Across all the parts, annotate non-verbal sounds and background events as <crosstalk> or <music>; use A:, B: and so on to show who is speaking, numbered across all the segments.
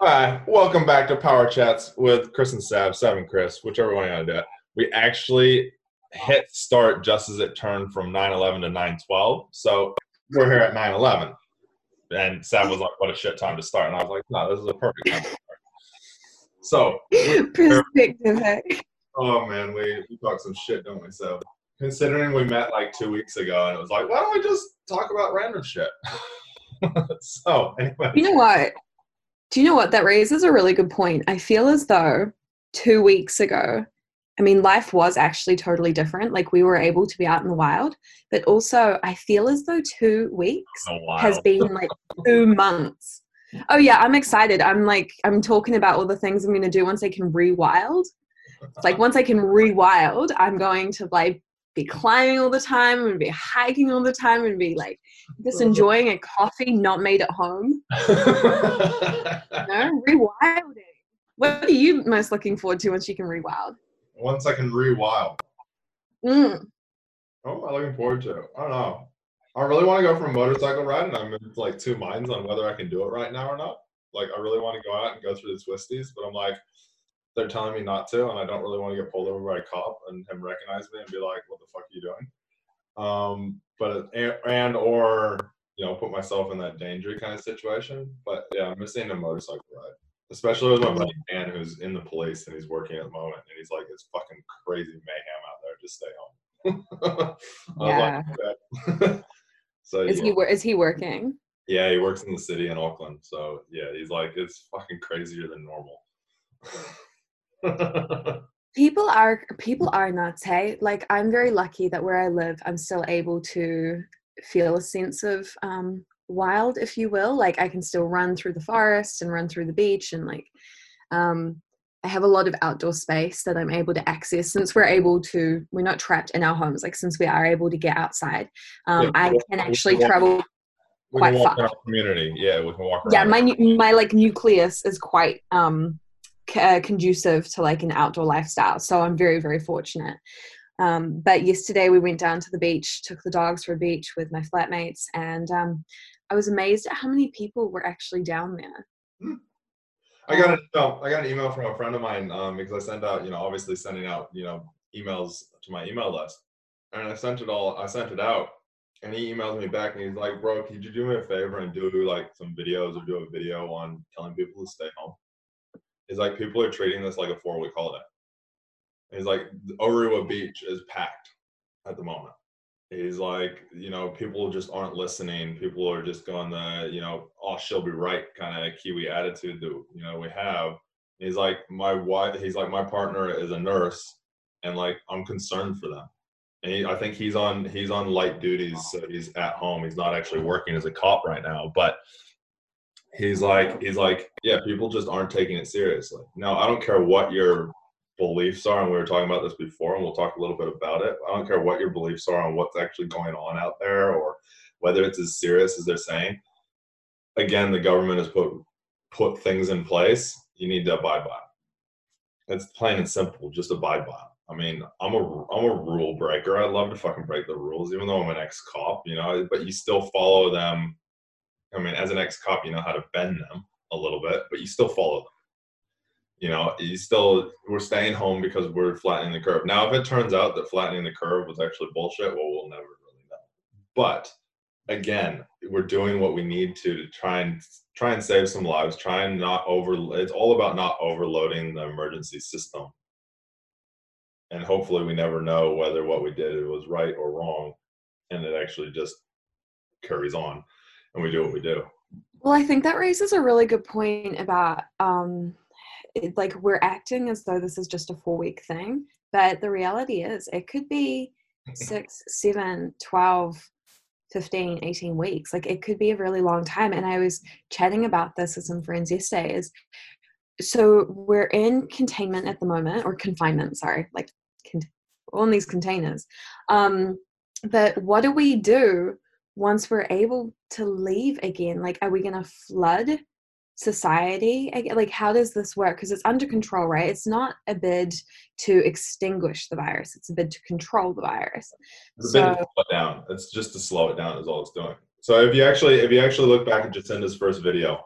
A: Hi, welcome back to Power Chats with Chris and Sav, Sav and Chris, whichever one you want to do it. We actually hit start just as it turned from 9-11 to 9-12. So we're here at 9-11. And Sav was like, what a shit time to start. And I was like, no, this is a perfect time to start. So, <laughs>
B: Perspective.
A: oh man, we, we talk some shit, don't we? So, considering we met like two weeks ago and it was like, why don't we just talk about random shit? <laughs> so, anyway.
B: You know what? Do you know what? That raises a really good point. I feel as though two weeks ago, I mean, life was actually totally different. Like we were able to be out in the wild, but also I feel as though two weeks
A: A
B: has been like two <laughs> months. Oh yeah, I'm excited. I'm like I'm talking about all the things I'm gonna do once I can rewild. It's like once I can rewild, I'm going to like be climbing all the time, I'm be hiking all the time, and be like just enjoying a coffee not made at home. <laughs> Rewilding. What are you most looking forward to once you can rewild?
A: Once I can rewild.
B: Mm.
A: What am I looking forward to? I don't know. I really want to go for a motorcycle ride, and I'm in like two minds on whether I can do it right now or not. Like, I really want to go out and go through the twisties, but I'm like, they're telling me not to, and I don't really want to get pulled over by a cop and him recognize me and be like, "What the fuck are you doing?" Um, but and, and or you know, put myself in that danger kind of situation. But yeah, I'm missing a motorcycle ride, especially with my buddy Dan, who's in the police and he's working at the moment, and he's like, "It's fucking crazy mayhem out there. Just stay home." <laughs> Was like, <laughs> so
B: Is
A: yeah.
B: he is he working?
A: Yeah, he works in the city in Auckland. So yeah, he's like, it's fucking crazier than normal. <laughs>
B: People are people are nuts, hey? Like I'm very lucky that where I live, I'm still able to feel a sense of um, wild, if you will. Like I can still run through the forest and run through the beach, and like um, I have a lot of outdoor space that I'm able to access since we're able to. We're not trapped in our homes. Like since we are able to get outside, um,
A: Yeah,
B: I can actually travel.
A: we
B: Quite
A: can walk in
B: far.
A: our community. Yeah, we can walk around.
B: Yeah, my my like nucleus is quite um uh, conducive to like an outdoor lifestyle. So I'm very very fortunate. Um, but yesterday we went down to the beach, took the dogs for a beach with my flatmates, and um, I was amazed at how many people were actually down there.
A: I got an email. I got an email from a friend of mine um, because I sent out, you know, obviously sending out, you know, emails to my email list, and I sent it all. I sent it out, and he emails me back, and he's like, "Bro, could you do me a favor and do like some videos or do a video on telling people to stay home?" He's like, "People are treating this like a four week holiday." And he's like, "Orewa Beach is packed at the moment." He's like, you know, people just aren't listening. People are just going the, you know, oh, she'll be right kind of Kiwi attitude that you know we have. He's like, my wife. He's like, my partner is a nurse, and like I'm concerned for them. And he, I think he's on he's on light duties, so he's at home. He's not actually working as a cop right now, but he's like he's like, yeah, people just aren't taking it seriously. Now, I don't care what your beliefs are, and we were talking about this before, and we'll talk a little bit about it. I don't care what your beliefs are on what's actually going on out there, or whether it's as serious as they're saying. Again, the government has put put things in place. You need to abide by. It's plain and simple. Just abide by. I mean, I'm a I'm a rule breaker. I love to fucking break the rules, even though I'm an ex cop. You know, but you still follow them. I mean, as an ex cop, you know how to bend them a little bit, but you still follow them you know, you still we're staying home because we're flattening the curve. Now, if it turns out that flattening the curve was actually bullshit, well, we'll never really know. But again, we're doing what we need to to try and try and save some lives. Try and not over. It's all about not overloading the emergency system. And hopefully, we never know whether what we did was right or wrong, and it actually just carries on, and we do what we do.
B: Well, I think that raises a really good point about um, it, like we're acting as though this is just a four week thing, but the reality is it could be <laughs> six, seven, 12, 15, 18 weeks. Like it could be a really long time. And I was chatting about this with some friends yesterday is so we're in containment at the moment or confinement, sorry, like con- in these containers. Um, but what do we do once we're able to leave again? Like, are we going to flood society? ag- Like, how does this work? Because it's under control, right? It's not a bid to extinguish the virus, it's a bid to control the virus.
A: It's a bit to
B: So-
A: slow it down. It's just to slow it down is all it's doing. So if you actually if you actually look back at Jacinda's first video,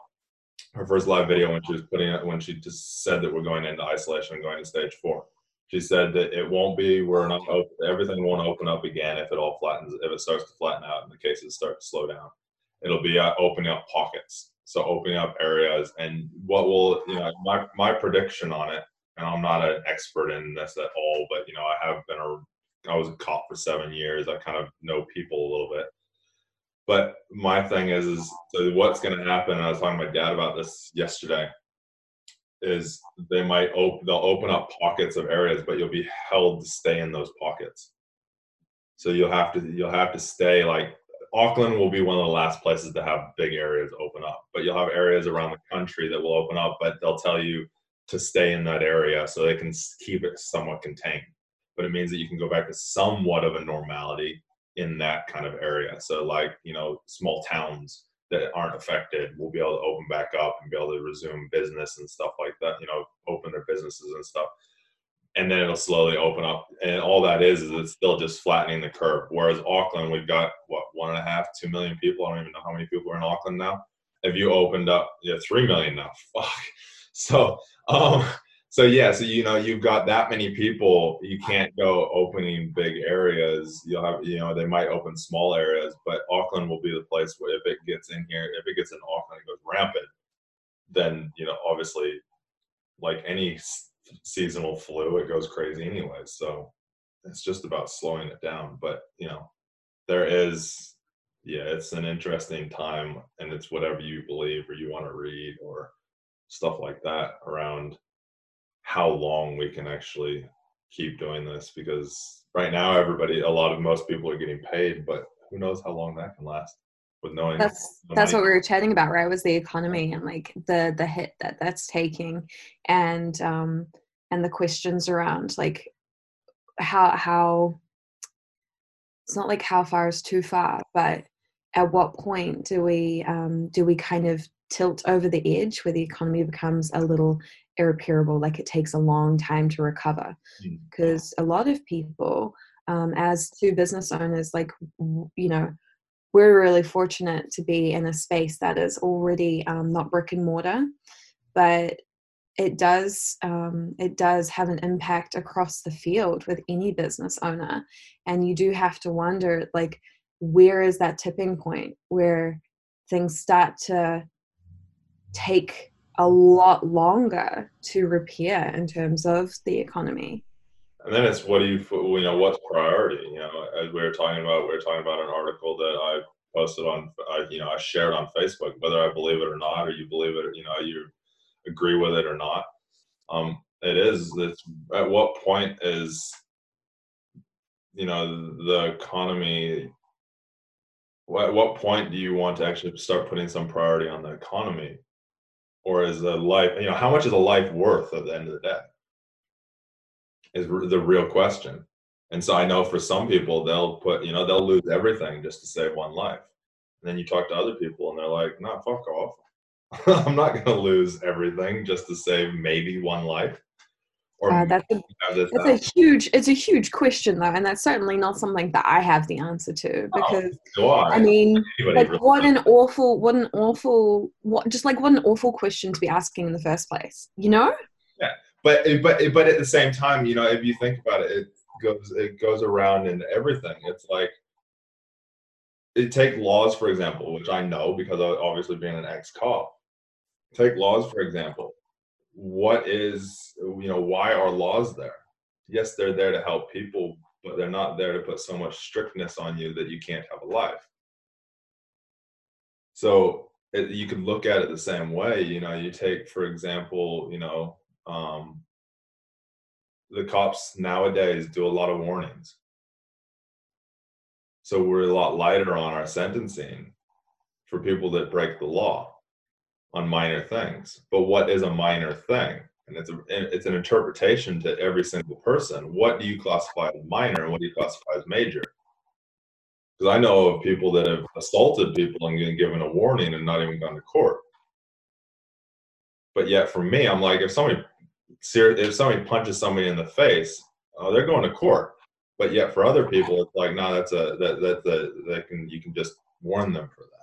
A: her first live video when she was putting it when she just said that we're going into isolation and going to stage four. She said that it won't be we're not open, everything won't open up again if it all flattens if it starts to flatten out and the cases start to slow down. It'll be uh, opening up pockets, so opening up areas and what will you know my my prediction on it. And I'm not an expert in this at all, but you know I have been a I was a cop for seven years. I kind of know people a little bit but my thing is, is so what's going to happen? And I was talking to my dad about this yesterday. Is they might open, they'll open up pockets of areas, but you'll be held to stay in those pockets. So you'll have to, you'll have to stay like Auckland will be one of the last places to have big areas open up, but you'll have areas around the country that will open up, but they'll tell you to stay in that area so they can keep it somewhat contained. But it means that you can go back to somewhat of a normality in that kind of area. So like, you know, small towns that aren't affected will be able to open back up and be able to resume business and stuff like that, you know, open their businesses and stuff. And then it'll slowly open up. And all that is, is it's still just flattening the curve. Whereas Auckland, we've got what, one and a half, two million people. I don't even know how many people are in Auckland now. If you opened up, yeah, three million now. <laughs> Fuck. So, um, so yeah so you know you've got that many people you can't go opening big areas. You'll have you know they might open small areas but auckland will be the place where if it gets in here if it gets in auckland it goes rampant then you know obviously like any seasonal flu it goes crazy anyways so it's just about slowing it down. But you know there is yeah it's an interesting time and it's whatever you believe or you want to read or stuff like that around how long we can actually keep doing this because right now everybody a lot of most people are getting paid but who knows how long that can last with knowing
B: that's that's what we were chatting about right was the economy and like the the hit that that's taking and um and the questions around like how how it's not like how far is too far but at what point do we um do we kind of tilt over the edge where the economy becomes a little irreparable like it takes a long time to recover because mm. a lot of people um, as two business owners like you know we're really fortunate to be in a space that is already um, not brick and mortar but it does um, it does have an impact across the field with any business owner and you do have to wonder like where is that tipping point where things start to take a lot longer to repair in terms of the economy.
A: And then it's what do you you know what's priority? You know, as we were talking about, we were talking about an article that I posted on, I, you know, I shared on Facebook. Whether I believe it or not, or you believe it, you know, you agree with it or not, um, it is. It's at what point is you know the economy at what point do you want to actually start putting some priority on the economy or is a life you know how much is a life worth at the end of the day? Is the real question. And so i know for some people they'll put you know they'll lose everything just to save one life. And then you talk to other people and they're like no nah, fuck off. <laughs> I'm not going to lose everything just to save maybe one life
B: or uh, that's a, that's a uh, huge it's a huge question though and that's certainly not something that i have the answer to oh, because oh, I. I. mean like really what an awful what an awful what just like what an awful question to be asking in the first place you know
A: yeah but eh, but eh, but at the same time you know if you think about it it goes it goes around in everything it's like it take laws for example which i know because of obviously being an ex-cop take laws for example what is you know why are laws there? Yes they're there to help people but they're not there to put so much strictness on you that you can't have a life. So it, you can look at it the same way you know you take for example you know um, the cops nowadays do a lot of warnings. So we're a lot lighter on our sentencing for people that break the law on minor things. But what is a minor thing? And it's a, it's an interpretation to every single person. What do you classify as minor and what do you classify as major? Because I know of people that have assaulted people and been given a warning and not even gone to court. But yet, for me, I'm like, if somebody if somebody punches somebody in the face, oh, they're going to court. But yet, for other people, it's like, no, that's a that that that, that can you can just warn them for that.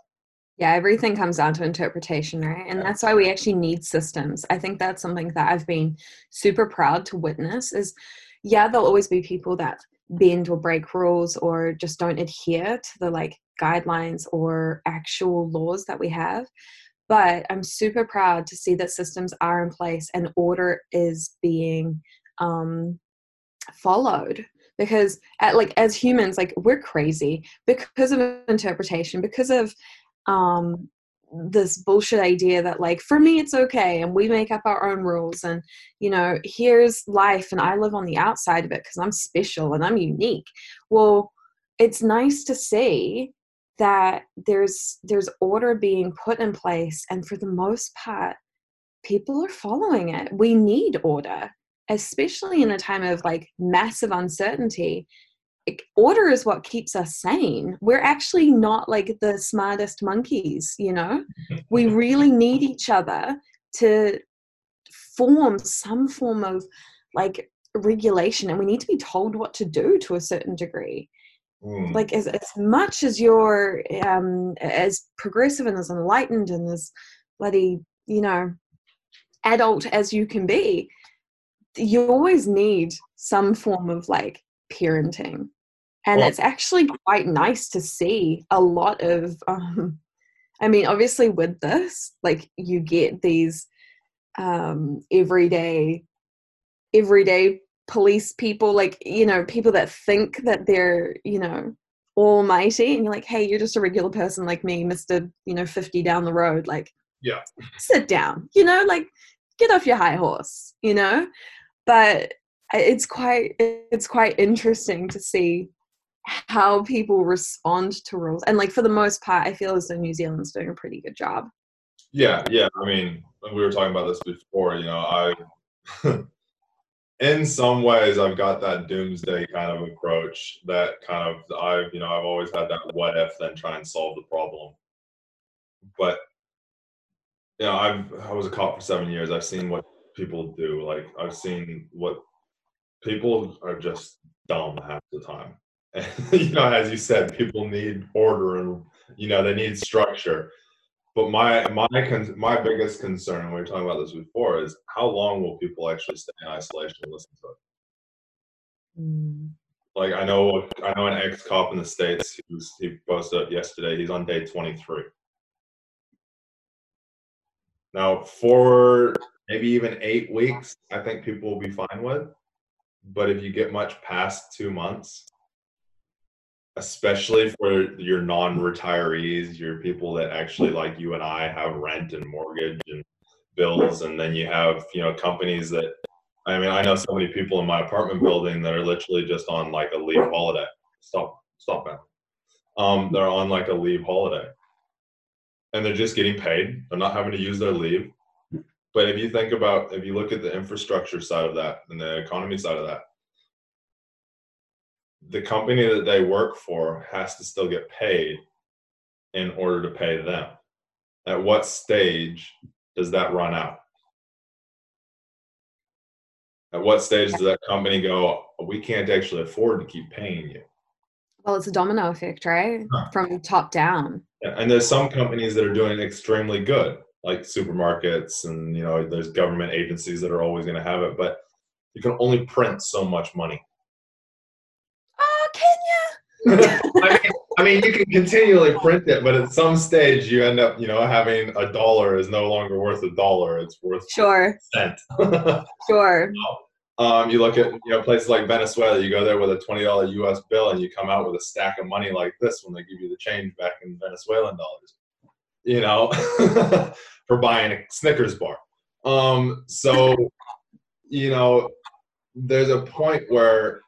B: Yeah, everything comes down to interpretation, right? And that's why we actually need systems. I think that's something that I've been super proud to witness is yeah, there'll always be people that bend or break rules or just don't adhere to the like guidelines or actual laws that we have. But I'm super proud to see that systems are in place and order is being um, followed because at, like as humans like we're crazy because of interpretation because of um this bullshit idea that like for me it's okay and we make up our own rules and you know here's life and i live on the outside of it because i'm special and i'm unique. Well it's nice to see that there's there's order being put in place and for the most part people are following it. We need order especially in a time of like massive uncertainty order is what keeps us sane. We're actually not like the smartest monkeys, you know? we <laughs> really need each other to form some form of like regulation and we need to be told what to do to a certain degree. Mm. Like as, as much as you're um, as progressive and as enlightened and as bloody, you know, adult as you can be, you always need some form of like parenting and well, it's actually quite nice to see a lot of um, i mean obviously with this like you get these um, everyday everyday police people like you know people that think that they're you know almighty and you're like hey you're just a regular person like me mr you know 50 down the road like
A: yeah.
B: Sit down you know like get off your high horse you know? But it's quite it's quite interesting to see how people respond to rules. And like for the most part, I feel as though New Zealand's doing a pretty good job.
A: Yeah, yeah. I mean, we were talking about this before. You know, I, <laughs> in some ways, I've got that doomsday kind of approach. That kind of I've, you know, I've always had that what if, then try and solve the problem. But you know, I've I was a cop for seven years. I've seen what people do. Like I've seen what people are just dumb half the time <laughs> you know, as you said, people need order and you know they need structure. But my my my biggest concern, we were talking about this before, is how long will people actually stay in isolation and listen to it? Mm. Like I know I know an ex cop in the states who's he posted up yesterday. He's on day twenty three. Now, for maybe even eight weeks, I think people will be fine with. But if you get much past two months, especially for your non-retirees, your people that actually like you and I have rent and mortgage and bills, and then you have you know companies that. I mean, I know so many people in my apartment building that are literally just on like a leave holiday. Stop, stop, man. Um, they're on like a leave holiday, and they're just getting paid. They're not having to use their leave. But if you think about, if you look at the infrastructure side of that and the economy side of that, the company that they work for has to still get paid in order to pay them. At what stage does that run out? At what stage does that company go, we can't actually afford to keep paying you?
B: Well, it's a domino effect, right? Huh. From top down.
A: And there's some companies that are doing extremely good, like supermarkets, and you know, there's government agencies that are always going to have it, but you can only print so much money. I, mean, I mean, you can continually print it, but at some stage you end up, you know, having a dollar is no longer worth a dollar; it's worth
B: sure
A: cent. <laughs>
B: sure.
A: Um, you look at you know places like Venezuela. You go there with a twenty dollar U.S. bill, and you come out with a stack of money like this when they give you the change back in Venezuelan dollars. You know, <laughs> for buying a Snickers bar. Um, so, you know, there's a point where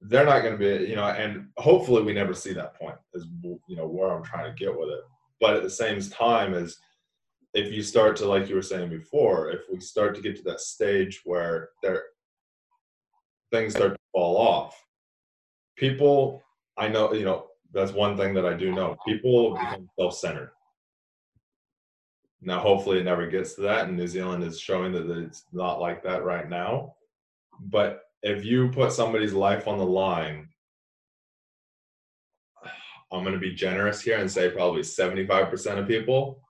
A: they're not going to be, you know, and hopefully we never see that point is, you know, where I'm trying to get with it. But at the same time is if you start to, like you were saying before, if we start to get to that stage where there, things start to fall off, people, I know, you know, that's one thing that I do know. People become self-centered. Now, hopefully, it never gets to that, and New Zealand is showing that it's not like that right now. But if you put somebody's life on the line, <sighs> I'm going to be generous here and say probably 75% of people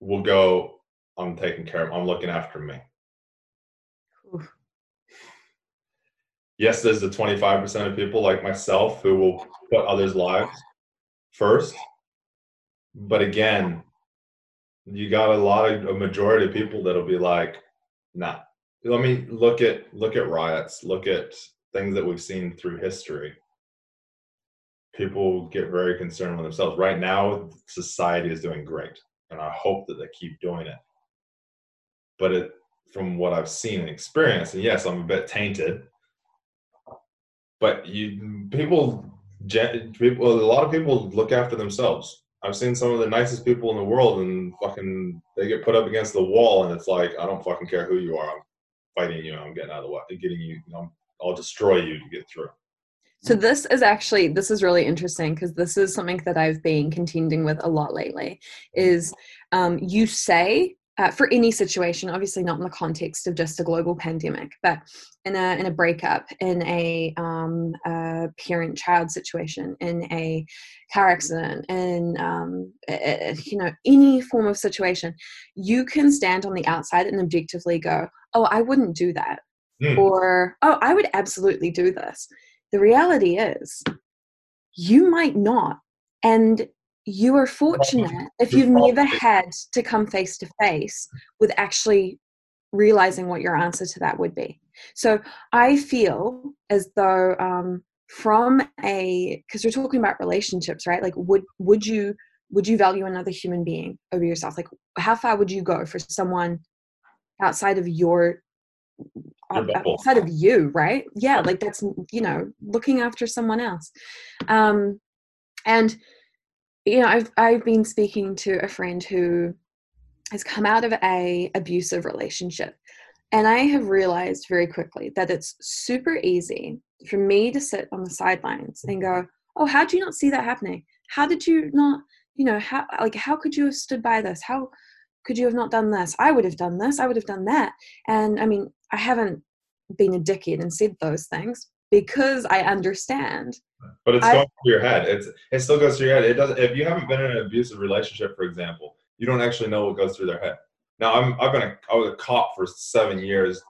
A: will go, I'm taking care of, I'm looking after me. Yes, there's the 25% of people like myself who will put others' lives first. But again, you got a lot of a majority of people that'll be like, nah. Let me look at look at riots, look at things that we've seen through history. People get very concerned with themselves. Right now, society is doing great, and I hope that they keep doing it. But it, from what I've seen and experienced, and yes, I'm a bit tainted, but you people, people, a lot of people look after themselves. I've seen some of the nicest people in the world, and fucking they get put up against the wall, and it's like I don't fucking care who you are. I'm fighting you. I'm getting out of the way, getting you. you know, I'll destroy you to get through.
B: So this is actually this is really interesting because this is something that I've been contending with a lot lately. Is um, you say uh, for any situation, obviously not in the context of just a global pandemic, but in a in a breakup, in a, um, a parent-child situation, in a car accident, in um, a, you know any form of situation, you can stand on the outside and objectively go, "Oh, I wouldn't do that,"
A: Mm.
B: or "Oh, I would absolutely do this." The reality is, you might not, and you are fortunate if you've never had to come face to face with actually realizing what your answer to that would be. So I feel as though um, from a because we're talking about relationships, right? Like would would you would you value another human being over yourself? Like how far would you go for someone outside of your
A: Your
B: outside of you, right? Yeah, like that's you know looking after someone else, um, and you know I've I've been speaking to a friend who has come out of a abusive relationship and I have realized very quickly that it's super easy for me to sit on the sidelines and go, "Oh, how did you not see that happening? How did you not, you know, how like how could you have stood by this? How could you have not done this? I would have done this. I would have done that." And I mean, I haven't been a dickhead and said those things because I understand.
A: But it's
B: I-
A: going through your head. It's it still goes through your head. It doesn't. If you haven't been in an abusive relationship, for example, you don't actually know what goes through their head. Now, I'm I've been a, I was a cop for seven years,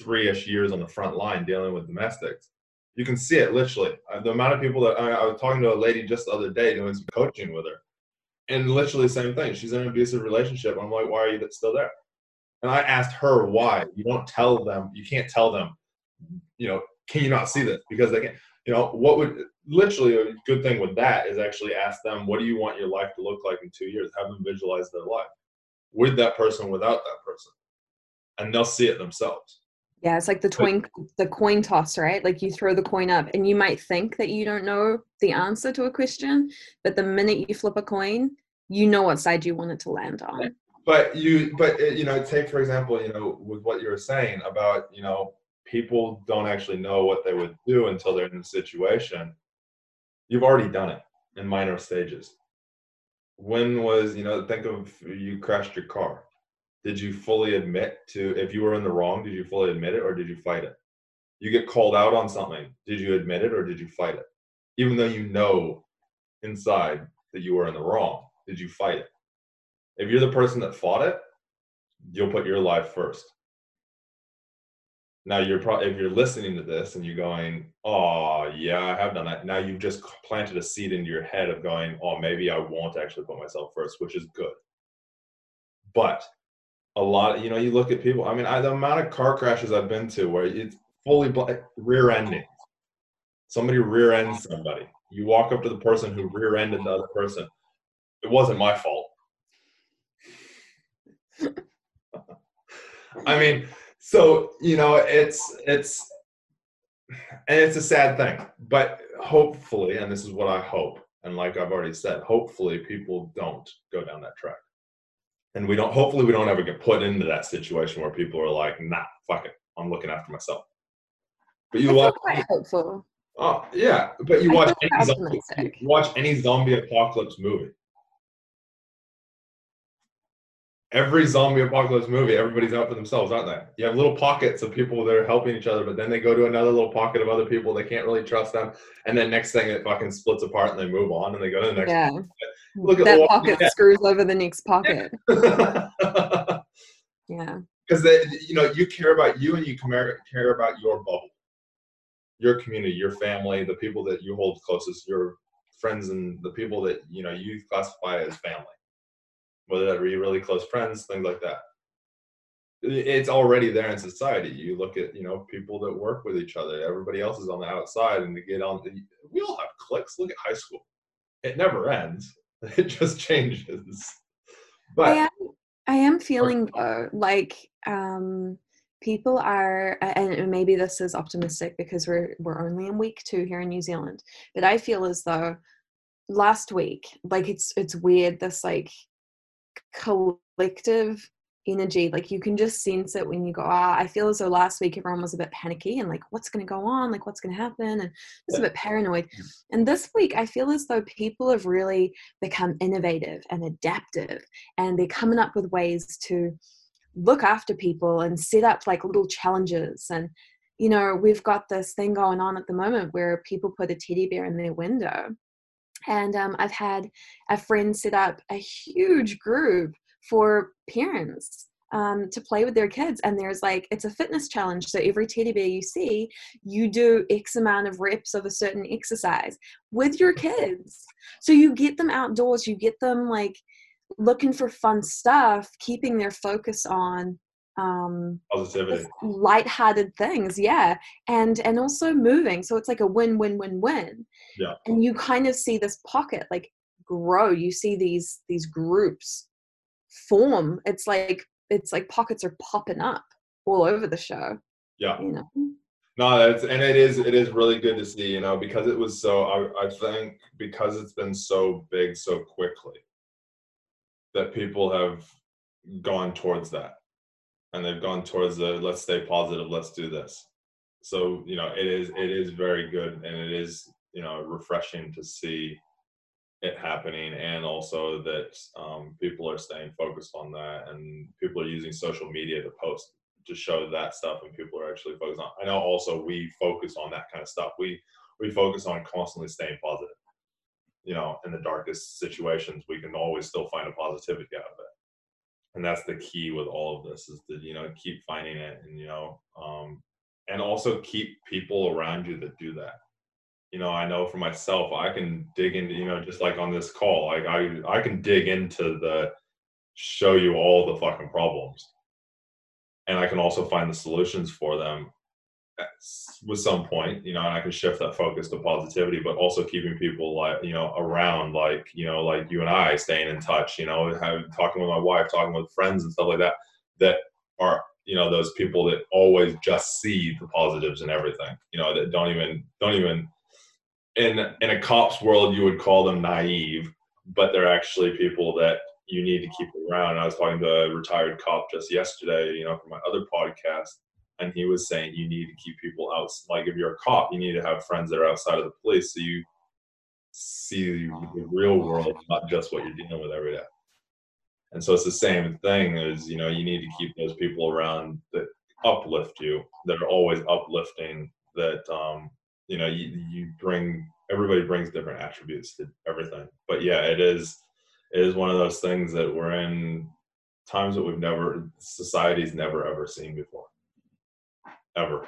A: three ish years on the front line dealing with domestics. You can see it literally. Uh, The amount of people that I, I was talking to a lady just the other day doing some coaching with her, and literally the same thing. She's in an abusive relationship. I'm like, why are you still there? And I asked her why. You don't tell them. You can't tell them. You know, can you not see this? Because they can. You know, what would literally a good thing with that is actually ask them, what do you want your life to look like in two years? Have them visualize their life with that person, without that person, and they'll see it themselves.
B: Yeah, it's like the coin the coin toss, right? Like you throw the coin up and you might think that you don't know the answer to a question, but the minute you flip a coin, you know what side you want it to land on.
A: But you, but you know, take for example, you know, with what you were saying about, you know, people don't actually know what they would do until they're in the situation. You've already done it in minor stages. When was, you know, think of you crashed your car. Did you fully admit to if you were in the wrong? Did you fully admit it or did you fight it? You get called out on something. Did you admit it or did you fight it? Even though you know inside that you were in the wrong, did you fight it? If you're the person that fought it, you'll put your life first. Now you're probably if you're listening to this and you're going, "Oh, yeah, I have done that." Now you've just planted a seed into your head of going, "Oh, maybe I won't actually put myself first, which is good. But a lot, you know, you look at people. I mean, I, the amount of car crashes I've been to where it's fully rear ending. Somebody rear ends somebody. You walk up to the person who rear ended the other person. It wasn't my fault. <laughs> I mean, so you know, it's it's and it's a sad thing, but hopefully, and this is what I hope, and like I've already said, hopefully people don't go down that track. And we don't hopefully we don't ever get put into that situation where people are like, nah, fuck it. I'm looking after myself. But you watch
B: quite hopeful.
A: oh yeah, but you
B: I
A: watch any zombie, you watch any zombie apocalypse movie. Every zombie apocalypse movie, everybody's out for themselves, aren't they? You have little pockets of people that are helping each other, but then they go to another little pocket of other people. They can't really trust them, and then next thing it fucking splits apart and they move on and they go to the next.
B: Yeah.
A: Look at
B: that pocket
A: Dead.
B: screws over the next pocket. <laughs> Yeah.
A: Because they, you know, you care about you and you care care about your bubble, your community, your family, the people that you hold closest, your friends, and the people that you know you classify as family, whether that be really close friends, things like that. It's already there in society. You look at you know people that work with each other. Everybody else is on the outside, and to get on, we all have cliques. Look at high school; it never ends. <laughs> It just changes. But
B: I am, I am feeling though like um, people are, and maybe this is optimistic because we're we're only in week two here in New Zealand, but I feel as though last week, like it's it's weird this like collective energy like you can just sense it when you go ah i feel as though last week everyone was a bit panicky and like what's going to go on? Like what's going to happen? And just a bit paranoid. And this week i feel as though people have really become innovative and adaptive and they're coming up with ways to look after people and set up like little challenges. And you know we've got this thing going on at the moment where people put a teddy bear in their window and um, i've had a friend set up a huge group for parents um, to play with their kids and there's like it's a fitness challenge so every teddy bear you see you do x amount of reps of a certain exercise with your kids. So you get them outdoors you get them like looking for fun stuff keeping their focus on um
A: positivity.
B: lighthearted things yeah and and also moving so it's like a win win win win
A: Yeah.
B: and you kind of see this pocket like grow you see these these groups form it's like it's like pockets are popping up all over the show
A: Yeah.
B: you know
A: No, that's and it is it is really good to see, you know, because it was so I, I think because it's been so big so quickly that people have gone towards that. And they've gone towards the let's stay positive, let's do this. So, you know, it is it is very good and it is, you know, refreshing to see it happening and also that um, people are staying focused on that and people are using social media to post to show that stuff and people are actually focused on i know also we focus on that kind of stuff. We we focus on constantly staying positive. You know in the darkest situations we can always still find a positivity out of it and that's the key with all of this is to you know keep finding it and you know um and also keep people around you that do that. You know i know for myself i can dig into you know just like on this call like i i can dig into the show you all the fucking problems. And I can also find the solutions for them with some point, you know, and I can shift that focus to positivity, but also keeping people like, you know, around, like, you know, like you and I staying in touch, you know, have, talking with my wife, talking with friends and stuff like that, that are, you know, those people that always just see the positives and everything, you know, that don't even, don't even, in, in a cop's world, you would call them naive, but they're actually people that you need to keep around. And I was talking to a retired cop just yesterday, you know, for my other podcast, and he was saying you need to keep people out. Like if you're a cop, you need to have friends that are outside of the police, so you see the real world, not just what you're dealing with every day. And so it's the same thing as you know, you need to keep those people around that uplift you, that are always uplifting. That um, you know, you, you bring everybody brings different attributes to everything. But yeah, it is it is one of those things that we're in times that we've never society's never ever seen before ever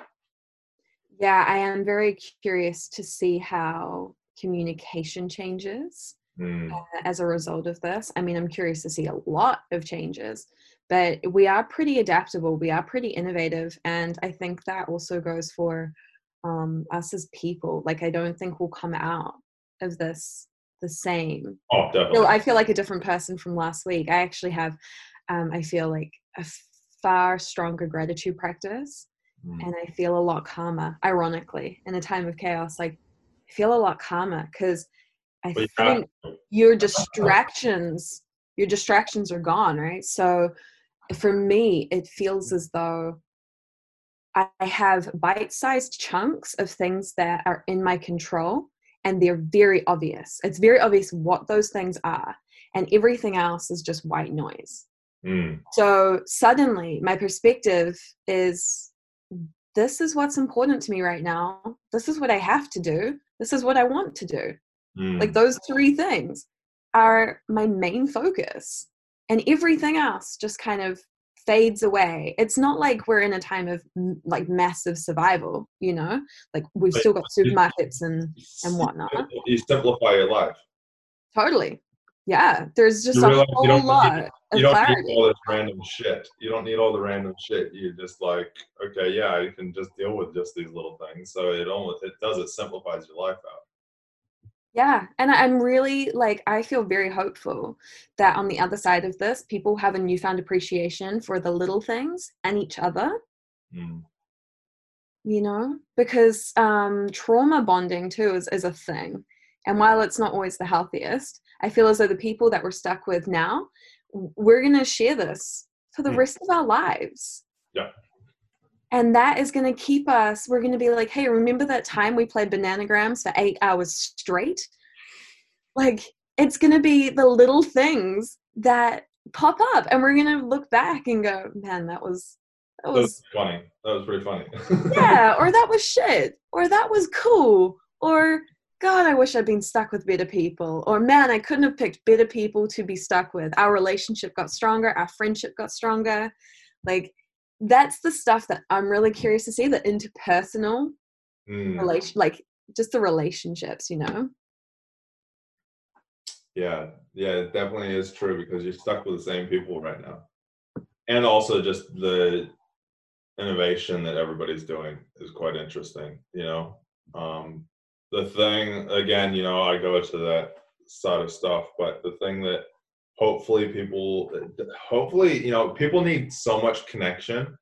B: yeah i am very curious to see how communication changes
A: Mm,
B: uh, as a result of this. I mean, I'm curious to see a lot of changes, but we are pretty adaptable. We are pretty innovative, and I think that also goes for um, us as people. Like, I don't think we'll come out of this the same.
A: oh
B: I
A: definitely
B: feel, I feel like a different person from last week. I actually have, um, I feel like a far stronger gratitude practice,
A: Mm,
B: and I feel a lot calmer. Ironically, in a time of chaos, like I feel a lot calmer because I think
A: to.
B: your distractions your distractions are gone right so for me it feels as though i have bite-sized chunks of things that are in my control and they're very obvious it's very obvious what those things are and everything else is just white noise
A: Mm.
B: So suddenly my perspective is this is what's important to me right now. This is what I have to do. This is what I want to do.
A: Mm.
B: Like those three things are my main focus. And everything else just kind of fades away. It's not like we're in a time of like massive survival, you know? Like we've
A: But
B: still got supermarkets and and whatnot.
A: You simplify your life.
B: Totally. Yeah. There's just
A: You
B: a whole lot
A: You don't
B: clarity.
A: need all this random shit. You don't need all the random shit. You just like, okay, yeah, you can just deal with just these little things. So it almost it does it simplifies your life out.
B: Yeah, and I'm really like I feel very hopeful that on the other side of this, people have a newfound appreciation for the little things and each other.
A: Mm.
B: You know, because um, trauma bonding too is is a thing, and while it's not always the healthiest, I feel as though the people that we're stuck with now, we're gonna share this for the
A: Mm.
B: rest of our lives.
A: Yeah.
B: And that is going to keep us, we're going to be like, hey, remember that time we played bananagrams for eight hours straight? Like, it's going to be the little things that pop up, and we're going to look back and go, man, that was, that
A: That was
B: was,
A: funny. That was pretty funny. <laughs>
B: yeah, or that was shit, or that was cool, or God, I wish I'd been stuck with better people, or man, I couldn't have picked better people to be stuck with. Our relationship got stronger, our friendship got stronger. Like, that's the stuff that I'm really curious to see the interpersonal
A: Mm.
B: relation, like just the relationships, you know?
A: Yeah, yeah, it definitely is true because you're stuck with the same people right now. And also just the innovation that everybody's doing is quite interesting, you know. Um the thing again, you know, I go to that side of stuff, but the thing that hopefully people hopefully, you know, people need so much connection.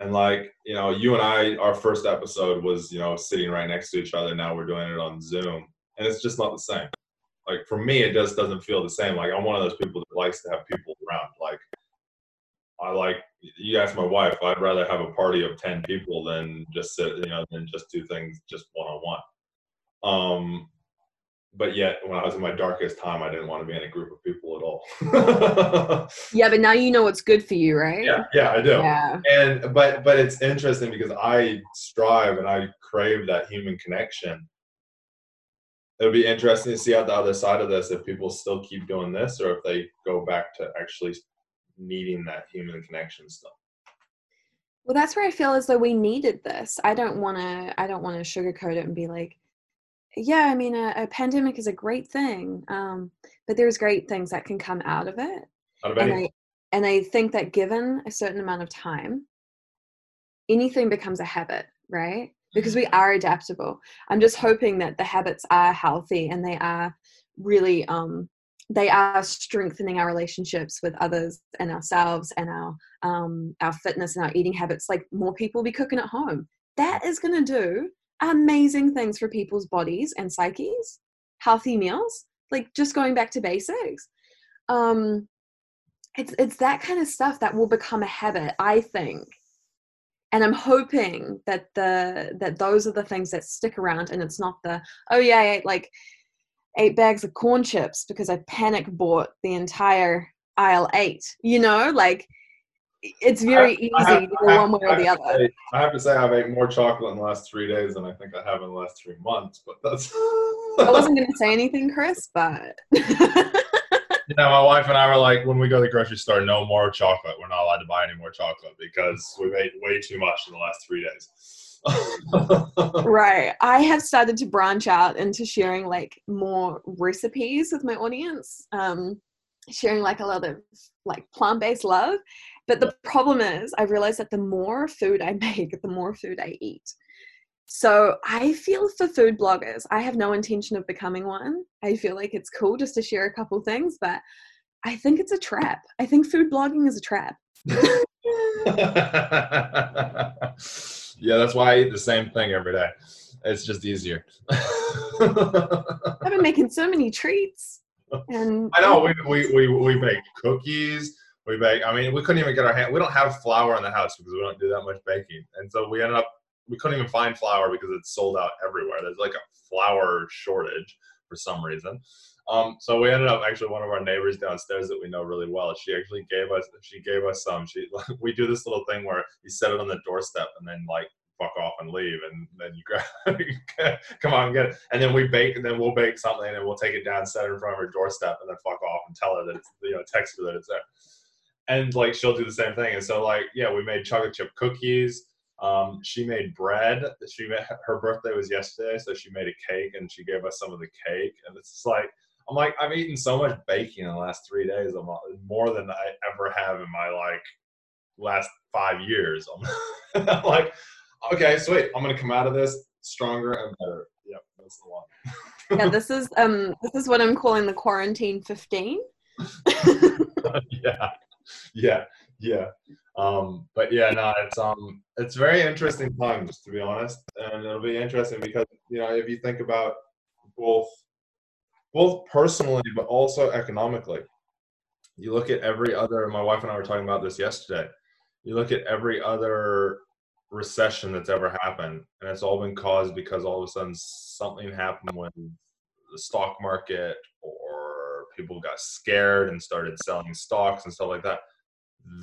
A: And like, you know, you and I our first episode was, you know, sitting right next to each other. Now we're doing it on Zoom. And it's just not the same like for me it just doesn't feel the same like i'm one of those people that likes to have people around like i like you ask my wife i'd rather have a party of 10 people than just sit you know than just do things just one-on-one um but yet when i was in my darkest time i didn't want to be in a group of people at all <laughs>
B: Yeah, but now you know what's good for you, right?
A: yeah yeah i do
B: Yeah.
A: and but but it's interesting because i strive and i crave that human connection it'll be interesting to see out the other side of this if people still keep doing this or if they go back to actually needing that human connection still
B: Well, that's where I feel as though we needed this. I don't want to. I don't want to sugarcoat it and be like, "Yeah, I mean, a, a pandemic is a great thing, um, but there's great things that can come out of it."
A: out
B: And I and I think that given a certain amount of time, anything becomes a habit, right? Because we are adaptable. I'm just hoping that the habits are healthy and they are really um, they are strengthening our relationships with others and ourselves and our um, our fitness and our eating habits. Like more people will be cooking at home. That is going to do amazing things for people's bodies and psyches. Healthy meals, like just going back to basics. Um, it's it's that kind of stuff that will become a habit, I think. And I'm hoping that the that those are the things that stick around, and it's not the oh yeah, I ate like eight bags of corn chips because I panic bought the entire aisle eight. You know, like it's very easy
A: I have-
B: to
A: I
B: go
A: have-
B: one way or the other.
A: say- I have to say, I've ate more chocolate in the last three days than I think I have in the last three months. But that's.
B: I wasn't going to say anything, Chris, but <laughs>
A: You know, my wife and I were like, when we go to the grocery store, no more chocolate. We're not allowed to buy any more chocolate because we've ate way too much in the last three days. <laughs>
B: right. I have started to branch out into sharing like more recipes with my audience. Um, sharing like a lot of like plant-based love. But the problem is I've realized that the more food I <laughs> make, the more food I eat. So I feel for food bloggers, I have no intention of becoming one. I feel like it's cool just to share a couple things, but I think it's a trap. I think food blogging is a trap. <laughs>
A: yeah, that's why I eat the same thing every day. It's just easier. <laughs>
B: I've been making so many treats. And
A: I know we, we, we, we bake cookies. We bake. I mean, we couldn't even get our hand. We don't have flour in the house because we don't do that much baking, and so we ended up. We couldn't even find flour because it's sold out everywhere. There's like a flour shortage for some reason. Um, so we ended up actually one of our neighbors downstairs that we know really well. She actually gave us she gave us some. She <laughs> we do this little thing where you set it on the doorstep and then like fuck off and leave, and then you grab <laughs> come on and get it, and then we bake and then we'll bake something and we'll take it down, set it in front of her doorstep, and then fuck off and tell her that it's you know text her that it's there. And like she'll do the same thing. And so like yeah, we made chocolate chip cookies. Um, she made bread. She made, <laughs> her birthday was yesterday, so she made a cake and she gave us some of the cake. And it's just like I'm like I've eaten so much baking in the last three days. I'm more than I ever have in my like last five years. I'm, <laughs> like, okay, sweet. I'm gonna come out of this stronger and better. Yep, that's the one. <laughs>
B: yeah, this is um this is what I'm calling the quarantine 15.
A: yeah, <laughs> yeah, yeah. Um, but yeah, no, it's um, it's very interesting times to be honest, and it'll be interesting because you know if you think about both, both personally but also economically, you look at every other. My wife and I were talking about this yesterday. You look at every other recession that's ever happened, and it's all been caused because all of a sudden something happened when the stock market or people got scared and started selling stocks and stuff like that.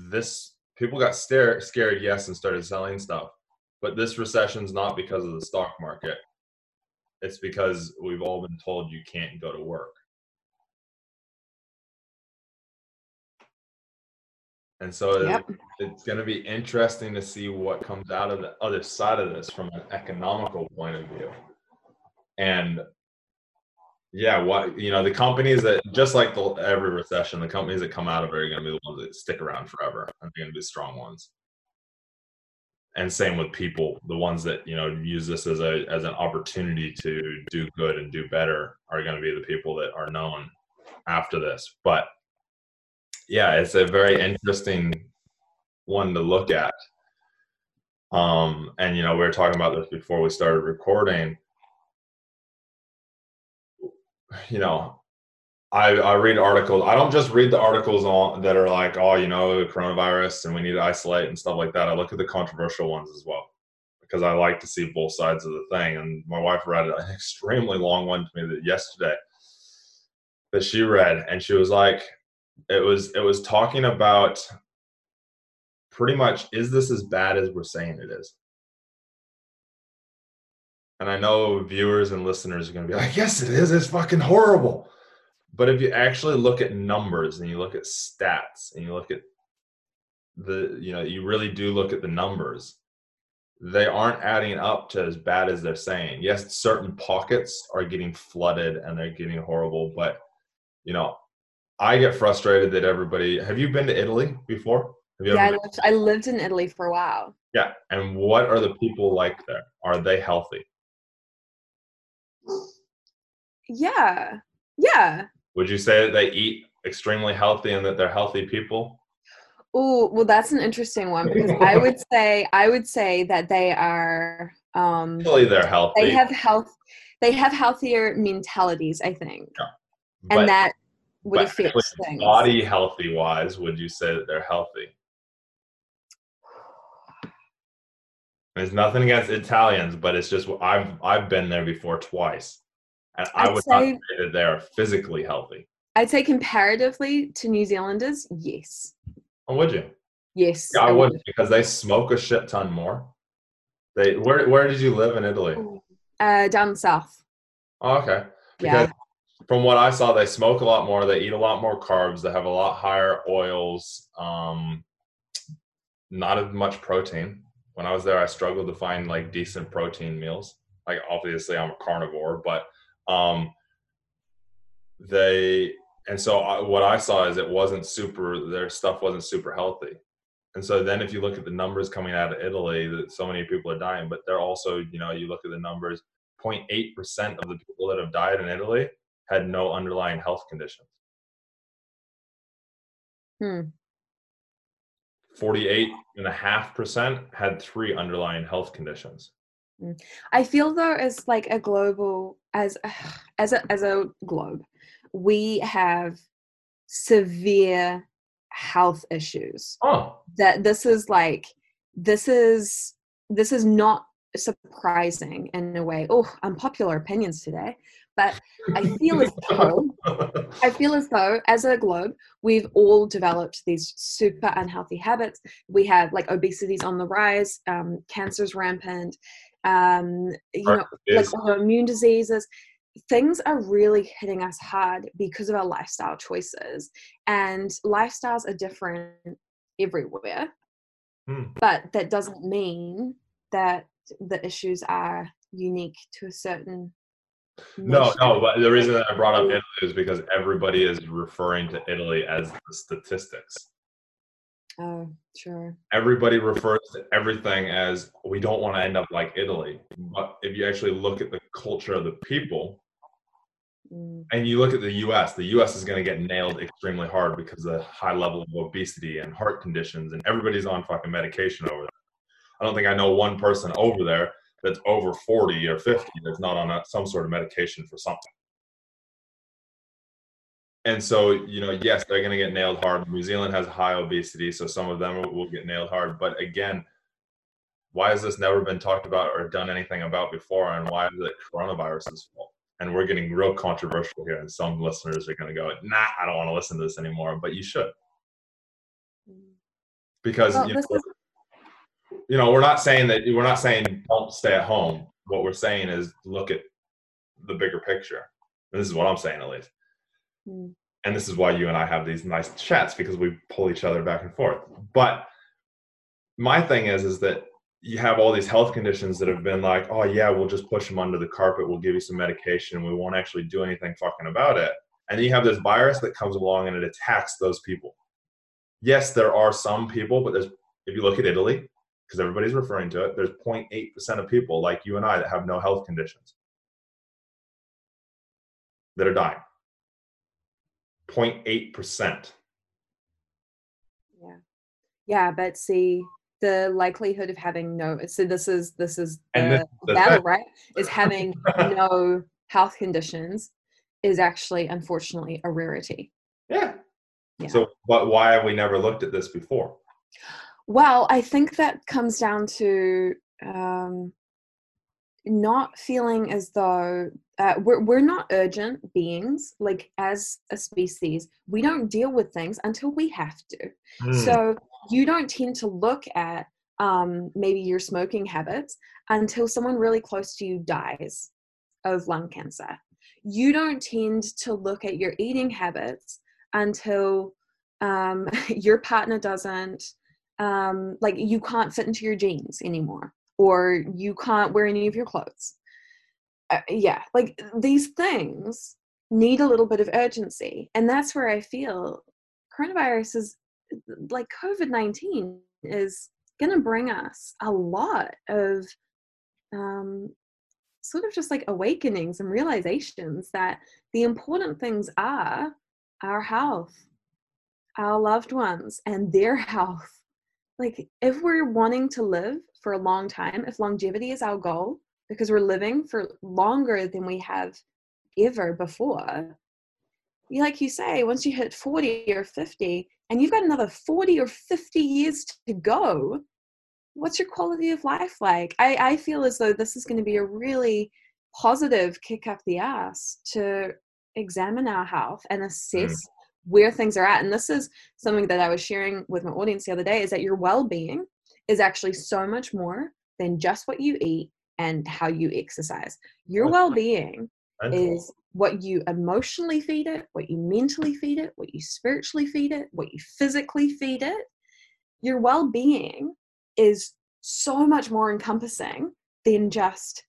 A: This people got scared, scared, yes, and started selling stuff. But this recession is not because of the stock market. It's because we've all been told you can't go to work. And so yep. it's going to be interesting to see what comes out of the other side of this from an economical point of view. And yeah, what you know, the companies that just like the, every recession, the companies that come out of it are going to be the ones that stick around forever, and they're going to be strong ones. And same with people, the ones that you know use this as a as an opportunity to do good and do better are going to be the people that are known after this. But yeah, it's a very interesting one to look at. Um, and you know, we were talking about this before we started recording you know, I, I read articles. I don't just read the articles on that are like, oh, you know, coronavirus and we need to isolate and stuff like that. I look at the controversial ones as well because I like to see both sides of the thing. And my wife read an <laughs> extremely long one to me yesterday that she read, and she was like, it was it was talking about pretty much is this as bad as we're saying it is and I know viewers and listeners are going to be like, yes, it is. It's fucking horrible. But if you actually look at numbers and you look at stats and you look at the, you know, you really do look at the numbers, they aren't adding up to as bad as they're saying. Yes, certain pockets are getting flooded and they're getting horrible, but, you know, I get frustrated that everybody. Have you been to Italy before?
B: yeah, I lived, I lived in Italy for a while.
A: Yeah, and what are the people like there? Are they healthy?
B: Yeah. Yeah.
A: Would you say that they eat extremely healthy and that they're healthy people?
B: Oh, well, that's an interesting one because I would <laughs> say I would say that they are. Um,
A: Really, they're healthy.
B: They have health. They have healthier mentalities, I think, yeah. and that would affect things.
A: Body healthy wise, would you say that they're healthy? There's nothing against Italians, but it's just I've I've been there before twice. And I'd I would say, not say that they're physically healthy.
B: I'd say comparatively to New Zealanders, yes.
A: Oh, would you?
B: Yes.
A: Yeah, I, I would because they smoke a shit ton more. They where where did you live in Italy?
B: Uh, down south.
A: Oh, okay. Because yeah. from what I saw, they smoke a lot more. They eat a lot more carbs. They have a lot higher oils. Um, not as much protein. When I was there, I struggled to find like decent protein meals. Like obviously, I'm a carnivore, but um, they and so I, what I saw is it wasn't super. Their stuff wasn't super healthy. And so then if you look at the numbers coming out of Italy, that so many people are dying, but they're also, you know, you look at the numbers, 0.8% of the people that have died in Italy had no underlying health conditions.
B: Hmm.
A: 48.5% had three underlying health conditions.
B: Mm. I feel though as like a global as <sighs> as a as a globe, we have severe health issues.
A: Oh.
B: That this is like this is this is not surprising in a way. Oh, unpopular opinions today. but I feel as <laughs> though I feel as though as a globe we've all developed these super unhealthy habits. We have like obesity's on the rise, um, cancer's rampant, um, you know, like autoimmune diseases. Things are really hitting us hard because of our lifestyle choices, and lifestyles are different everywhere.
A: Hmm.
B: But that doesn't mean that the issues are unique to a certain
A: No, no, but the reason that I brought up <laughs> Italy is because everybody is referring to Italy as the statistics.
B: Oh, sure.
A: Everybody refers to everything as we don't want to end up like Italy. But if you actually look at the culture of the people,
B: Mm,
A: and you look at the US, the US is going to get nailed extremely hard because of the high level of obesity and heart conditions, and everybody's on fucking medication over there. I don't think I know one person over there that's over 40 or 50 that's not on a, some sort of medication for something. And so, you know, yes, they're going to get nailed hard. New Zealand has high obesity, so some of them will get nailed hard. But again, why has this never been talked about or done anything about before? And why is it coronavirus's fault? And we're getting real controversial here, and some listeners are going to go, "Nah, I don't want to listen to this anymore." But you should, because
B: Well,
A: you know,
B: is
A: you know, we're not saying that we're not saying don't stay at home. What we're saying is look at the bigger picture. And this is what I'm saying at least.
B: Mm,
A: And this is why you and I have these nice chats because we pull each other back and forth. But my thing is is that you have all these health conditions that have been like, oh yeah, we'll just push them under the carpet. We'll give you some medication. We won't actually do anything fucking about it. And then you have this virus that comes along and it attacks those people. Yes, there are some people, but there's if you look at Italy, because everybody's referring to it, there's 0.8% of people like you and I that have no health conditions that are dying. 0.8%.
B: yeah. Yeah, but see the likelihood of having no so this is this is the
A: the
B: battle, right? Is having <laughs> no health conditions is actually unfortunately a rarity.
A: Yeah.
B: Yeah.
A: So, but why have we never looked at this before?
B: Well, I think that comes down to um, not feeling as though uh, we're we're not urgent beings. Like as a species, we don't deal with things until we have to.
A: Hmm.
B: So you don't tend to look at um, maybe your smoking habits until someone really close to you dies of lung cancer. You don't tend to look at your eating habits until um, <laughs> your partner doesn't, um, like, you can't fit into your jeans anymore, or you can't wear any of your clothes. Uh, yeah, like these things need a little bit of urgency. And that's where I feel coronavirus is like COVID 19 is going to bring us a lot of um, sort of just like awakenings and realizations that the important things are our health, our loved ones, and their <laughs> health. Like, if we're wanting to live for a long time, if longevity is our goal, because we're living for longer than we have ever before, you like you say, once you hit 40 or 50 and you've got another 40 or 50 years to go, what's your quality of life like? I, I feel as though this is going to be a really positive kick up the ass to examine our health and mm. assess where things are at. And this is something that I was sharing with my audience the other day is that your well being is actually so much more than just what you eat and how you exercise. Your well being is what you emotionally feed it, what you mentally feed it, what you spiritually feed it, what you physically feed it. Your well being is so much more encompassing than just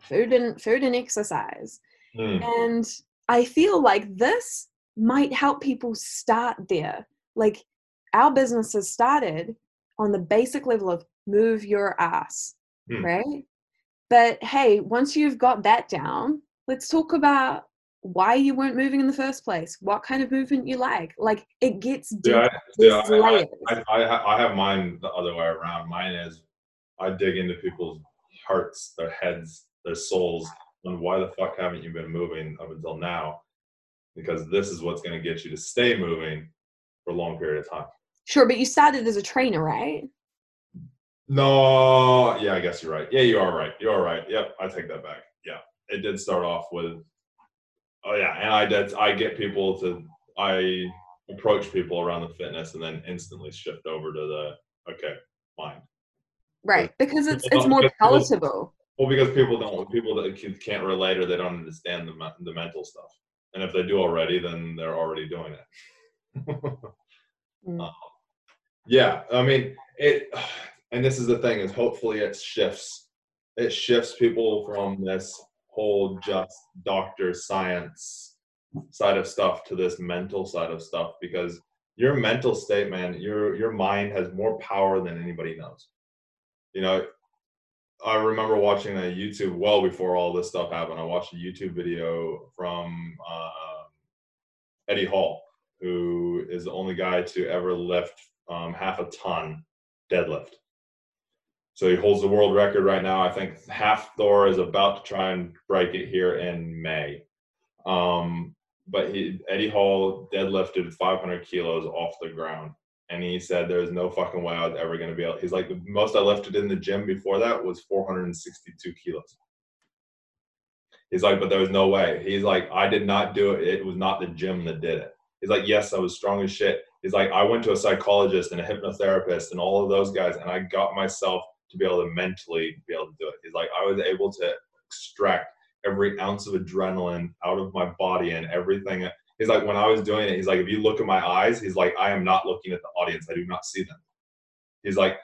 B: food and food and exercise.
A: Hmm.
B: And I feel like this might help people start there. Like our business has started on the basic level of move your ass,
A: Hmm.
B: right? But hey, once you've got that down, let's talk about why you weren't moving in the first place. What kind of movement you like? Like it gets deep.
A: Yeah, I, yeah, I, I. I, I, I have mine the other way around. Mine is I dig into people's hearts, their heads, their souls, and why the fuck haven't you been moving up until now? Because this is what's going to get you to stay moving for a long period of time.
B: Sure, but you started as a trainer, right?
A: No, yeah, I guess you're right. Yeah, you are right. You are right. Yep, I take that back. Yeah, it did start off with Oh yeah, and I did. I get people to. I approach people around the fitness and then instantly shift over to the okay, fine.
B: Right, because it's it's more palatable.
A: Well, because people don't, people that can- can't relate or they don't understand the the mental stuff, and if they do already, then they're already doing it. <laughs>
B: Mm.
A: Um, yeah, I mean it, and this is the thing is hopefully it shifts, it shifts people from this whole just doctor science side of stuff to this mental side of stuff because your mental state, man, your your mind has more power than anybody knows. You know, I remember watching a YouTube well before all this stuff happened. I watched a YouTube video from uh, Eddie Hall, who is the only guy to ever lift um, half a ton deadlift. So he holds the world record right now. I think Hafthor is about to try and break it here in May. Um, but he, Eddie Hall deadlifted 500 kilos off the ground. And he said there's no fucking way I was ever going to be able. He's like, the most I lifted in the gym before that was 462 kilos. He's like, but there was no way. He's like, I did not do it. It was not the gym that did it. He's like, yes, I was strong as shit. He's like, I went to a psychologist and a hypnotherapist and all of those guys, and I got myself to be able to mentally be able to do it. He's like, I was able to extract every ounce of adrenaline out of my body and everything. He's like, when I was doing it, he's like, if you look at my eyes, he's like, I am not looking at the audience. I do not see them. He's like,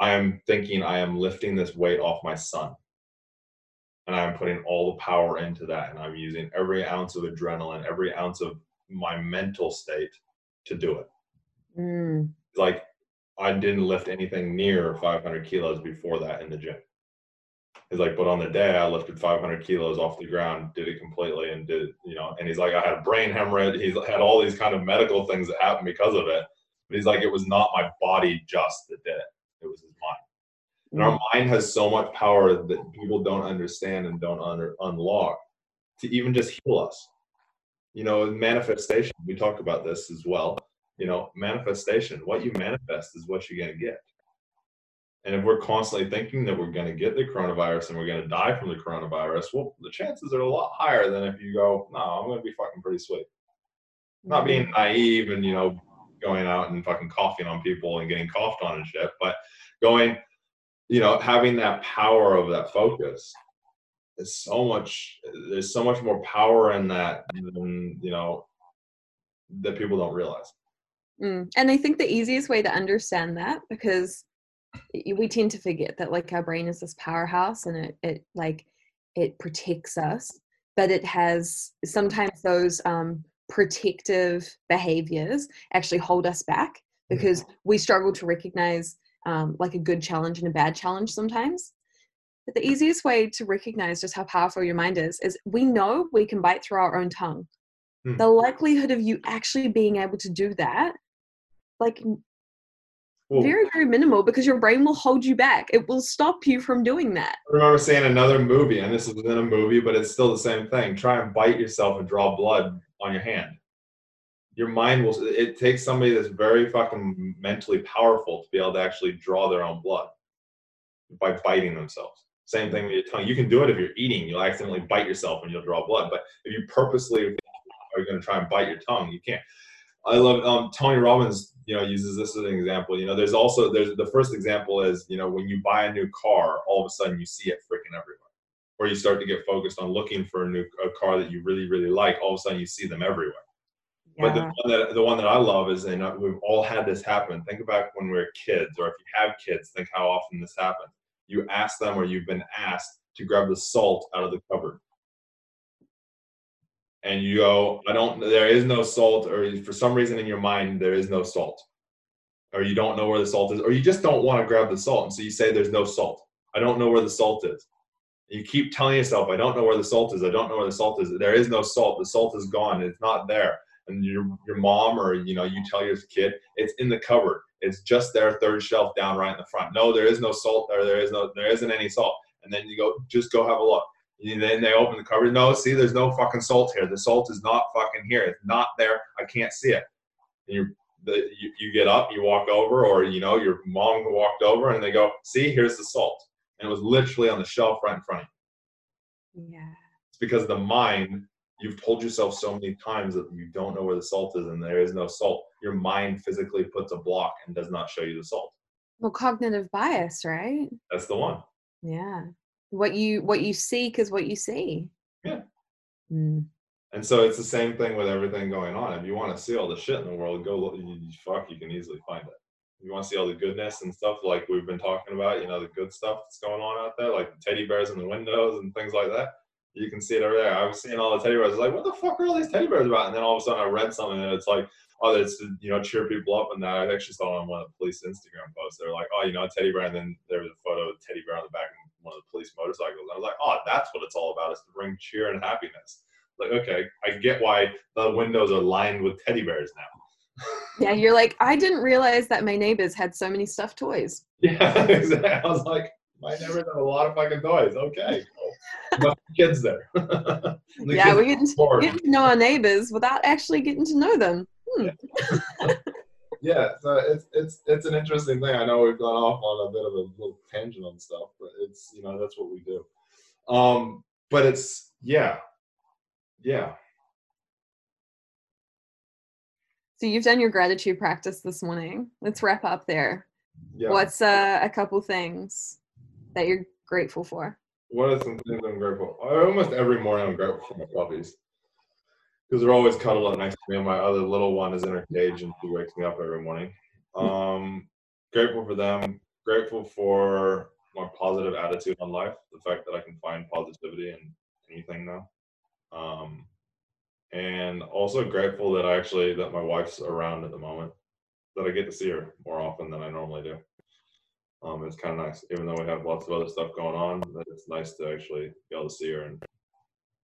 A: I am thinking I am lifting this weight off my son. And I am putting all the power into that. And I'm using every ounce of adrenaline, every ounce of my mental state to do it.
B: Mm.
A: I didn't lift anything near 500 kilos before that in the gym. He's like, but on the day I lifted 500 kilos off the ground, did it completely, and did you know? And he's like, I had a brain hemorrhage. He's had all these kind of medical things that happened because of it. But he's like, it was not my body just that did it. It was his mind. And our mm. mind has so much power that people don't understand and don't under, unlock to even just heal us. You know, manifestation. We talk about this as well. You know, manifestation. What you manifest is what you're going to get. And if we're constantly thinking that we're going to get the coronavirus and we're going to die from the coronavirus, well, the chances are a lot higher than if you go, no, I'm going to be fucking pretty sweet. Not mm-hmm. being naive and, you know, going out and fucking coughing on people and getting coughed on and shit, but going, you know, having that power of that focus is so much, there's so much more power in that than, you know, that people don't realize.
B: Mm. And I think the easiest way to understand that, because we tend to forget that like our brain is this powerhouse and it, it like it protects us, but it has sometimes those um, protective behaviors actually hold us back because we struggle to recognize um, like a good challenge and a bad challenge sometimes. But the easiest way to recognize just how powerful your mind is is we know we can bite through our own tongue.
A: Hmm.
B: The likelihood of you actually being able to do that, like very, very minimal because your brain will hold you back. It will stop you from doing that.
A: I remember seeing another movie, and this isn't a movie, but it's still the same thing. Try and bite yourself and draw blood on your hand. Your mind will. It takes somebody that's very fucking mentally powerful to be able to actually draw their own blood by biting themselves. Same thing with your tongue. You can do it if you're eating. You'll accidentally bite yourself and you'll draw blood. But if you purposely are going to try and bite your tongue, you can't. I love um, Tony Robbins. You know, uses this as an example. You know, there's also there's the first example is you know when you buy a new car, all of a sudden you see it freaking everywhere, or you start to get focused on looking for a new a car that you really really like. All of a sudden you see them everywhere. But the one that the one that I love is, and uh, we've all had this happen. Think about when we were kids, or if you have kids, think how often this happens. You ask them, or you've been asked to grab the salt out of the cupboard, and you go, "I don't. There is no salt," or for some reason in your mind there is no salt, or you don't know where the salt is, or you just don't want to grab the salt, and so you say, "There's no salt. I don't know where the salt is." You keep telling yourself, "I don't know where the salt is. I don't know where the salt is. There is no salt. The salt is gone. It's not there." and your your mom or you know you tell your kid it's in the cupboard it's just there third shelf down right in the front no there is no salt or there is no there isn't any salt and then you go just go have a look and then they open the cupboard no see there's no fucking salt here the salt is not fucking here it's not there i can't see it and you the, you, you get up you walk over or you know your mom walked over and they go see here's the salt and it was literally on the shelf right in front of you
B: Yeah.
A: it's because the mind you've told yourself so many times that you don't know where the salt is and there is no salt. Your mind physically puts a block and does not show you the salt.
B: Well, cognitive bias, right?
A: That's the one.
B: Yeah. What you what you seek is what you see.
A: Yeah.
B: Mm.
A: And so it's the same thing with everything going on. If you want to see all the shit in the world, go look. You, fuck, you can easily find it. If you want to see all the goodness and stuff like we've been talking about, you know, the good stuff that's going on out there, like the teddy bears in the windows and things like that. You can see it over there. I was seeing all the teddy bears. I was like, what the fuck are all these teddy bears about? And then all of a sudden I read something and it's like, oh, it's to, you know, cheer people up. And that I actually saw on one of the police Instagram posts. They're like, oh, you know, a teddy bear. And then there was a photo of a teddy bear on the back one of the police motorcycles. And I was like, oh, that's what it's all about is to bring cheer and happiness like okay i get why the windows are lined with teddy bears now <laughs>
B: yeah you're like i didn't realize that my neighbors had so many stuffed toys
A: yeah <laughs> exactly i was like my neighbors have a lot of fucking toys okay cool. <laughs> kids there
B: the yeah kids we get, to, get to know our neighbors without actually getting to know them hmm.
A: yeah. Yeah so it's it's it's an interesting thing i know we've gone off on a bit of a little tangent on stuff but it's you know that's what we do um but it's yeah yeah.
B: So you've done your gratitude practice this morning. Let's wrap up there. Yeah. What's uh, a couple things that you're grateful for?
A: What are some things I'm grateful? For? Almost every morning I'm grateful for my puppies because they're always cuddled next to me. And my other little one is in her cage and she wakes me up every morning. Um, grateful for them. Grateful for my positive attitude on life. The fact that I can find positivity in anything now. Um, and also grateful that I actually that my wife's around at the moment, that I get to see her more often than I normally do. Um, it's kind of nice, even though we have lots of other stuff going on. It's nice to actually be able to see her and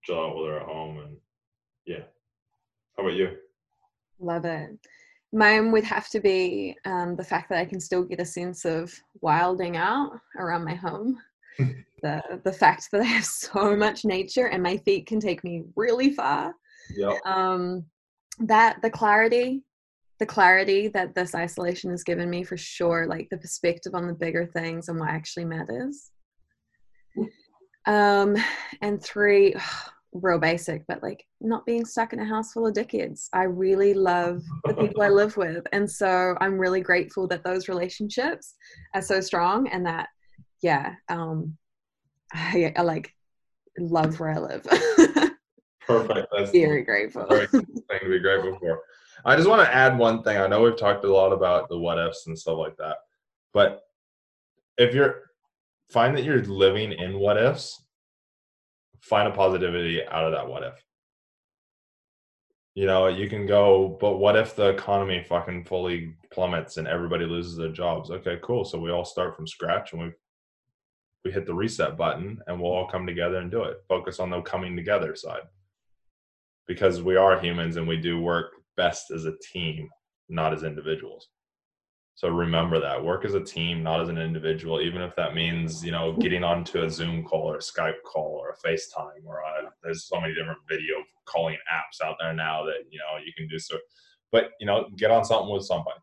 A: chill out with her at home. And yeah, how about you?
B: Love it. Mine would have to be um, the fact that I can still get a sense of wilding out around my home <laughs> the the fact that I have so much nature and my feet can take me really far.
A: Yep.
B: Um, that the clarity, the clarity that this isolation has given me for sure, like the perspective on the bigger things and what actually matters. <laughs> Um, and three, real basic, but like not being stuck in a house full of dickheads. I really love the people I live <laughs> with. And so I'm really grateful that those relationships are so strong and that yeah, um, <laughs> I, I like love where I live. <laughs>
A: Perfect. That's
B: very grateful.
A: thing to be grateful for. I just want to add one thing. I know we've talked a lot about the what ifs and stuff like that, but if you're find that you're living in what ifs, find a positivity out of that what if. You know, you can go, but what if the economy fucking fully plummets and everybody loses their jobs? Okay, cool. So we all start from scratch and we we hit the reset button and we'll all come together and do it. Focus on the coming together side. Because we are humans and we do work best as a team, not as individuals. So remember that work as a team, not as an individual, even if that means, you know, getting onto a Zoom call or a Skype call or a FaceTime or a, there's so many different video calling apps out there now that, you know, you can do so. But, you know, get on something with somebody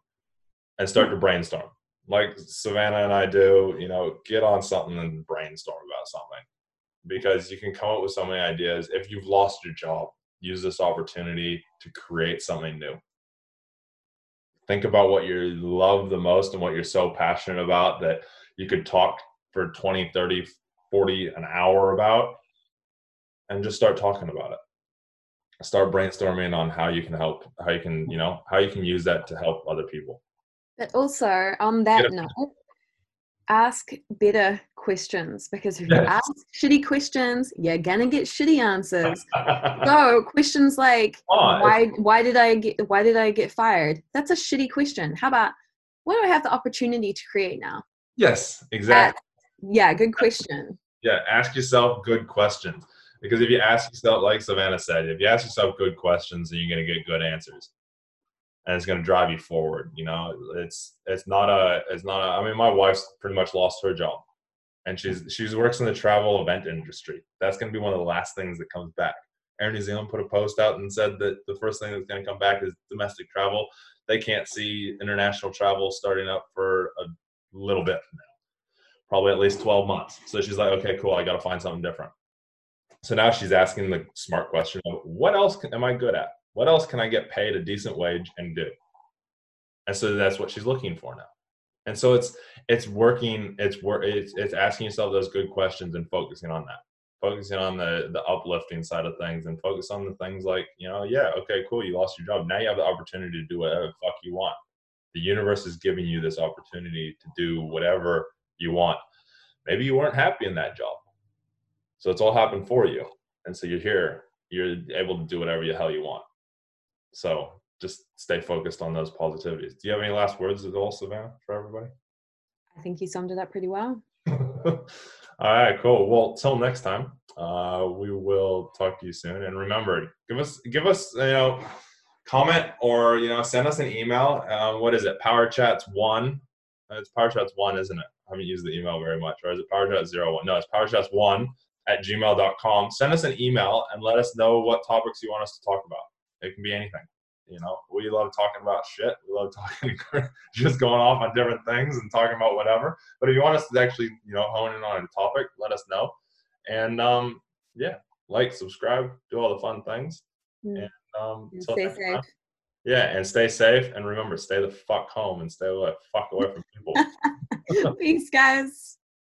A: and start to brainstorm like Savannah and I do, you know, get on something and brainstorm about something because you can come up with so many ideas. If you've lost your job, use this opportunity to create something new. Think about what you love the most and what you're so passionate about that you could talk for 20, 30, 40 an hour about and just start talking about it. Start brainstorming on how you can help, how you can, you know, how you can use that to help other people.
B: But also, on that note, ask better questions because if you ask shitty questions, you're gonna get shitty answers. <laughs> so questions like oh, why why did I get why did I get fired? That's a shitty question. How about what do I have the opportunity to create now?
A: Yes, exactly.
B: yeah, good question.
A: Yeah, ask yourself good questions. Because if you ask yourself, like Savannah said, if you ask yourself good questions, then you're gonna get good answers and it's going to drive you forward. You know, it's it's not a it's not. A, I mean, my wife's pretty much lost her job, and she's she's works in the travel event industry. That's going to be one of the last things that comes back. Air New Zealand put a post out and said that the first thing that's going to come back is domestic travel. They can't see international travel starting up for a little bit now, probably at least 12 months. So she's like, okay, cool, I got to find something different. So now she's asking the smart question of what else can, am I good at? What else can I get paid a decent wage and do? And so that's what she's looking for now. And so it's it's working. It's work. It's it's asking yourself those good questions and focusing on that. Focusing on the the uplifting side of things and focus on the things like you know yeah okay cool you lost your job now you have the opportunity to do whatever fuck you want. The universe is giving you this opportunity to do whatever you want. Maybe you weren't happy in that job, so it's all happened for you, and so you're here. You're able to do whatever the hell you want. So just stay focused on those positivities. Do you have any last words at all, Savannah, for everybody?
B: I think you summed it up pretty well. <laughs>
A: all right, cool. Well, till next time, uh, we will talk to you soon. And remember, give us give us you know comment or you know send us an email. Um, what is it? Power Chats one. It's Power Chats one, isn't it? I haven't used the email very much. Or is it Power Chats zero one? No, it's Power Chats one at gmail.com. Send us an email and let us know what topics you want us to talk about. It can be anything. You know, we love talking about shit. We love <laughs> talking, just going off on different things and talking about whatever. But if you want us to actually, you know, hone in on a topic, let us know. And um, yeah, like, subscribe, do all the fun things. Mm. And um,
B: and stay safe. Time,
A: yeah, and stay safe. And remember, stay the fuck home and stay the fuck away from people. <laughs>
B: Peace, guys.